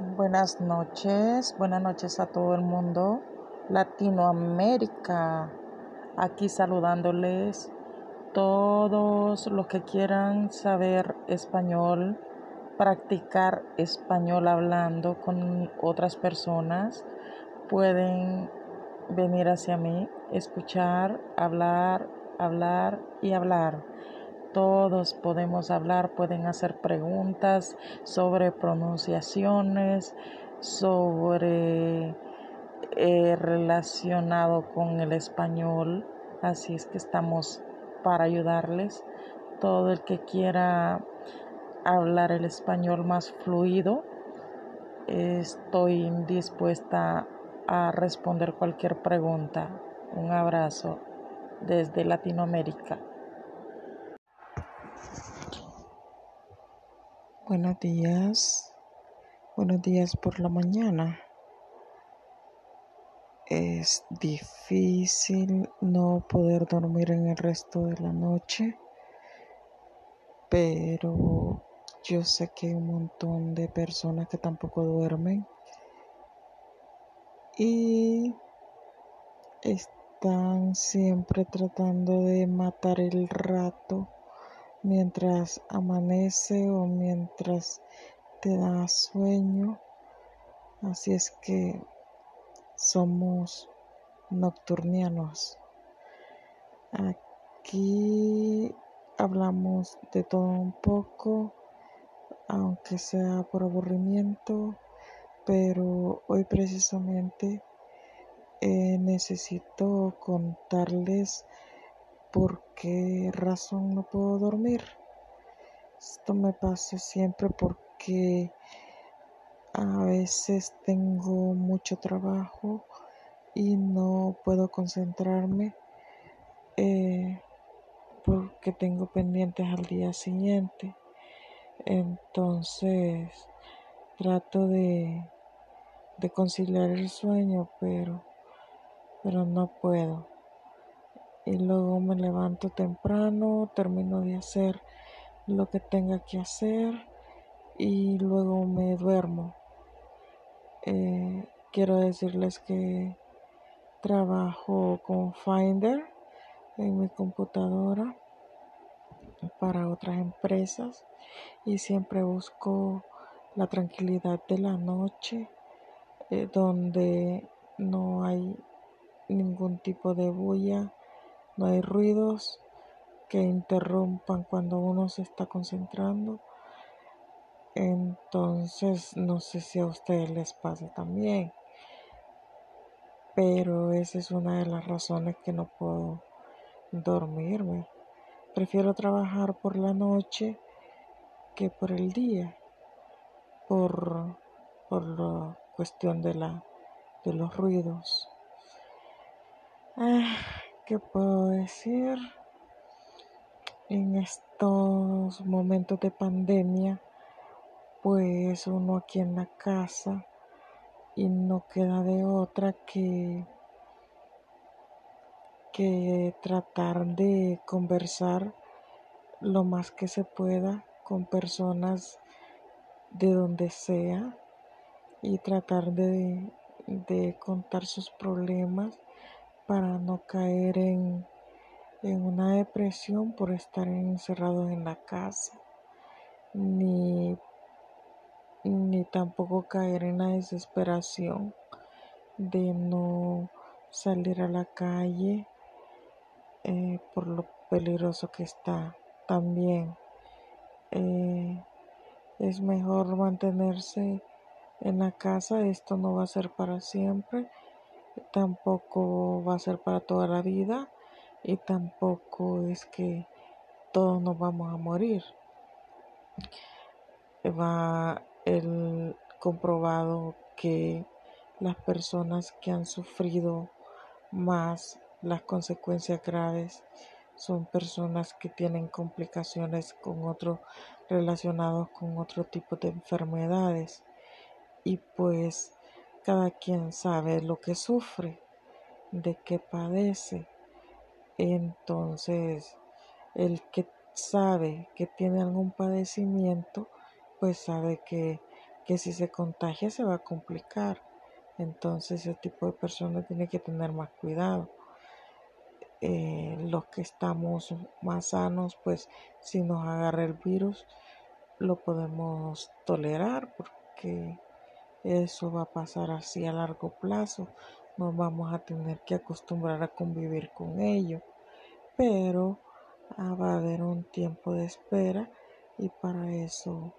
Buenas noches, buenas noches a todo el mundo. Latinoamérica, aquí saludándoles todos los que quieran saber español, practicar español hablando con otras personas, pueden venir hacia mí, escuchar, hablar, hablar y hablar. Todos podemos hablar, pueden hacer preguntas sobre pronunciaciones, sobre eh, relacionado con el español. Así es que estamos para ayudarles. Todo el que quiera hablar el español más fluido, estoy dispuesta a responder cualquier pregunta. Un abrazo desde Latinoamérica. Buenos días, buenos días por la mañana. Es difícil no poder dormir en el resto de la noche, pero yo sé que hay un montón de personas que tampoco duermen y están siempre tratando de matar el rato mientras amanece o mientras te da sueño. Así es que somos nocturnianos. Aquí hablamos de todo un poco, aunque sea por aburrimiento, pero hoy precisamente eh, necesito contarles por qué razón no puedo dormir. Esto me pasa siempre porque a veces tengo mucho trabajo y no puedo concentrarme eh, porque tengo pendientes al día siguiente. Entonces trato de, de conciliar el sueño, pero, pero no puedo y luego me levanto temprano, termino de hacer lo que tenga que hacer y luego me duermo. Eh, quiero decirles que trabajo con Finder en mi computadora para otras empresas y siempre busco la tranquilidad de la noche eh, donde no hay ningún tipo de bulla no hay ruidos que interrumpan cuando uno se está concentrando. Entonces, no sé si a ustedes les pasa también. Pero esa es una de las razones que no puedo dormirme. Prefiero trabajar por la noche que por el día. Por, por la cuestión de, la, de los ruidos. Ah, ¿Qué puedo decir? En estos momentos de pandemia, pues uno aquí en la casa y no queda de otra que, que tratar de conversar lo más que se pueda con personas de donde sea y tratar de, de contar sus problemas para no caer en, una depresión por estar encerrados en la casa, ni, ni tampoco caer en la desesperación de no salir a la calle eh, por lo peligroso que está también. Eh, es mejor mantenerse en la casa, esto no va a ser para siempre tampoco va a ser para toda la vida y tampoco es que todos nos vamos a morir. Va el comprobado que las personas que han sufrido más las consecuencias graves son personas que tienen complicaciones con relacionados con otro tipo de enfermedades y pues cada quien sabe lo que sufre, de qué padece. Entonces, el que sabe que tiene algún padecimiento, pues sabe que, que si se contagia se va a complicar. Entonces ese tipo de personas tiene que tener más cuidado. Eh, los que estamos más sanos, pues si nos agarra el virus, lo podemos tolerar porque eso va a pasar así a largo plazo. Nos vamos a tener que acostumbrar a convivir con ello. Pero ah, va a haber un tiempo de espera y para eso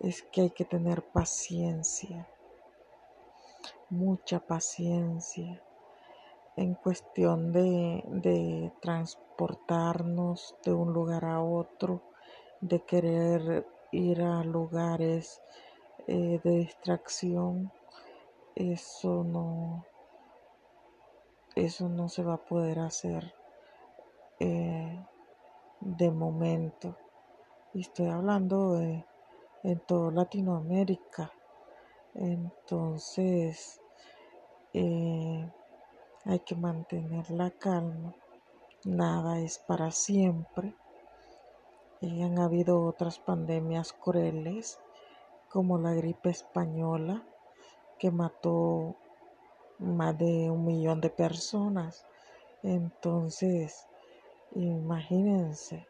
es que hay que tener paciencia, mucha paciencia en cuestión de, de transportarnos de un lugar a otro, de querer ir a lugares eh, de distracción, eso no, eso no se va a poder hacer eh, de momento. Y estoy hablando de, en toda Latinoamérica. Entonces, eh, hay que mantener la calma. Nada es para siempre. Y han habido otras pandemias crueles, como la gripe española, que mató más de un millón de personas. Entonces, imagínense,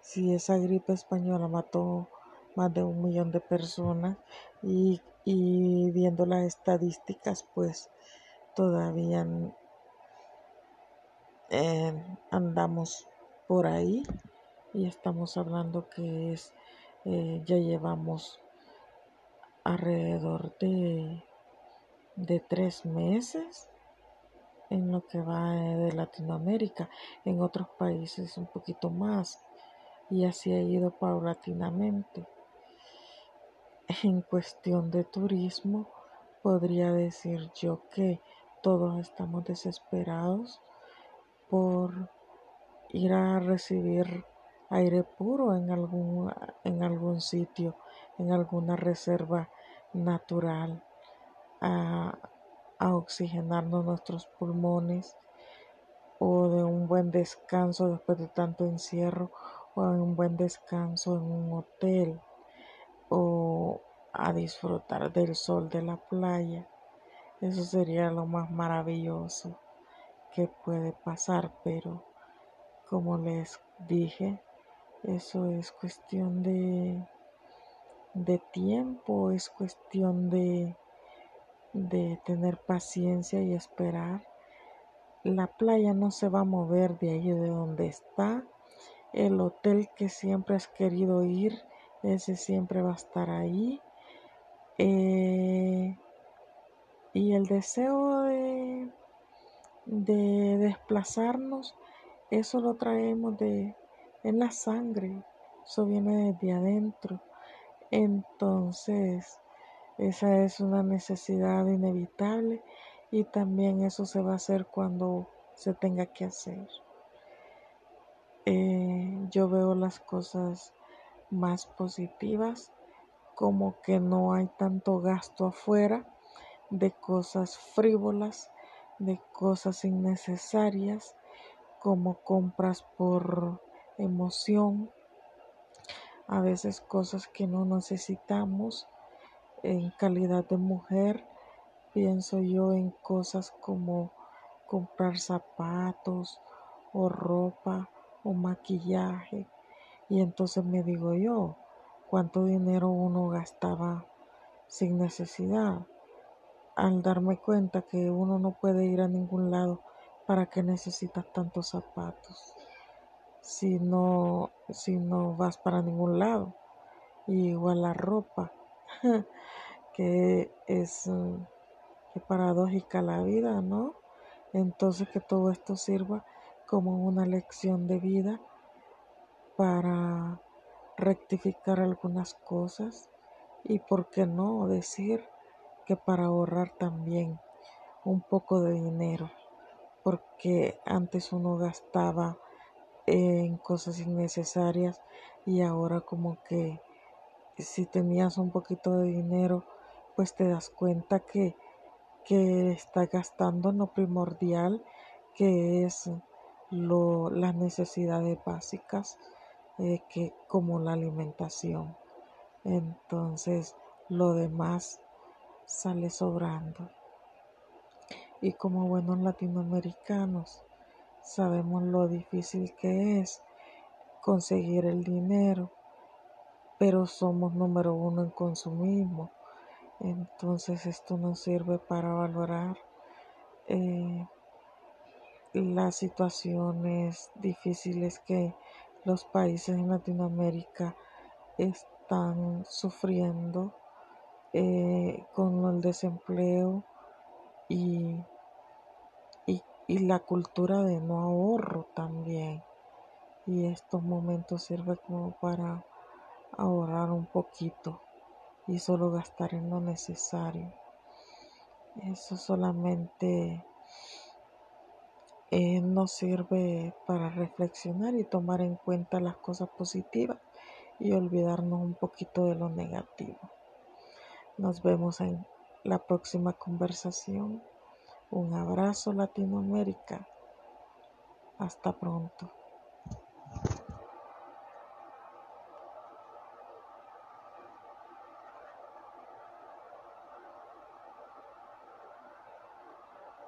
si esa gripe española mató más de un millón de personas y, y viendo las estadísticas, pues todavía eh, andamos por ahí y estamos hablando que es eh, ya llevamos alrededor de, de tres meses en lo que va de Latinoamérica, en otros países un poquito más y así ha ido paulatinamente. En cuestión de turismo, podría decir yo que todos estamos desesperados por ir a recibir aire puro en algún, en algún sitio, en alguna reserva natural, a, oxigenarnos nuestros pulmones o de un buen descanso después de tanto encierro o de un buen descanso en un hotel o a disfrutar del sol de la playa. Eso sería lo más maravilloso que puede pasar, pero como les dije, eso es cuestión de, de tiempo, es cuestión de, de tener paciencia y esperar. La playa no se va a mover de ahí de donde está. El hotel que siempre has querido ir, ese siempre va a estar ahí. Eh, y el deseo de, de desplazarnos, eso lo traemos de en la sangre, eso viene desde adentro. Entonces, esa es una necesidad inevitable y también eso se va a hacer cuando se tenga que hacer. Eh, yo veo las cosas más positivas, como que no hay tanto gasto afuera de cosas frívolas, de cosas innecesarias, como compras por emoción, a veces cosas que no necesitamos en calidad de mujer. Pienso yo en cosas como comprar zapatos o ropa o maquillaje. Y entonces me digo yo, ¿cuánto dinero uno gastaba sin necesidad? al darme cuenta que uno no puede ir a ningún lado para que necesitas tantos zapatos si no si no vas para ningún lado. Igual la ropa que es que paradójica la vida no entonces que todo esto sirva como una lección de vida para rectificar algunas cosas y por qué no decir que para ahorrar también un poco de dinero, porque antes uno gastaba en cosas innecesarias y ahora como que si tenías un poquito de dinero, pues te das cuenta que, que estás gastando lo primordial, que es lo, las necesidades básicas, eh, que, como la alimentación. Entonces, lo demás sale sobrando. Y como buenos latinoamericanos, sabemos lo difícil que es conseguir el dinero, pero somos número uno en consumismo. Entonces esto nos sirve para valorar eh, las situaciones difíciles que los países en Latinoamérica están sufriendo eh, con el desempleo y, y, la cultura de no ahorro también. Y estos momentos sirven como para ahorrar un poquito y solo gastar en lo necesario. Eso solamente eh, nos sirve para reflexionar y tomar en cuenta las cosas positivas y olvidarnos un poquito de lo negativo. Nos vemos en la próxima conversación. Un abrazo Latinoamérica. Hasta pronto.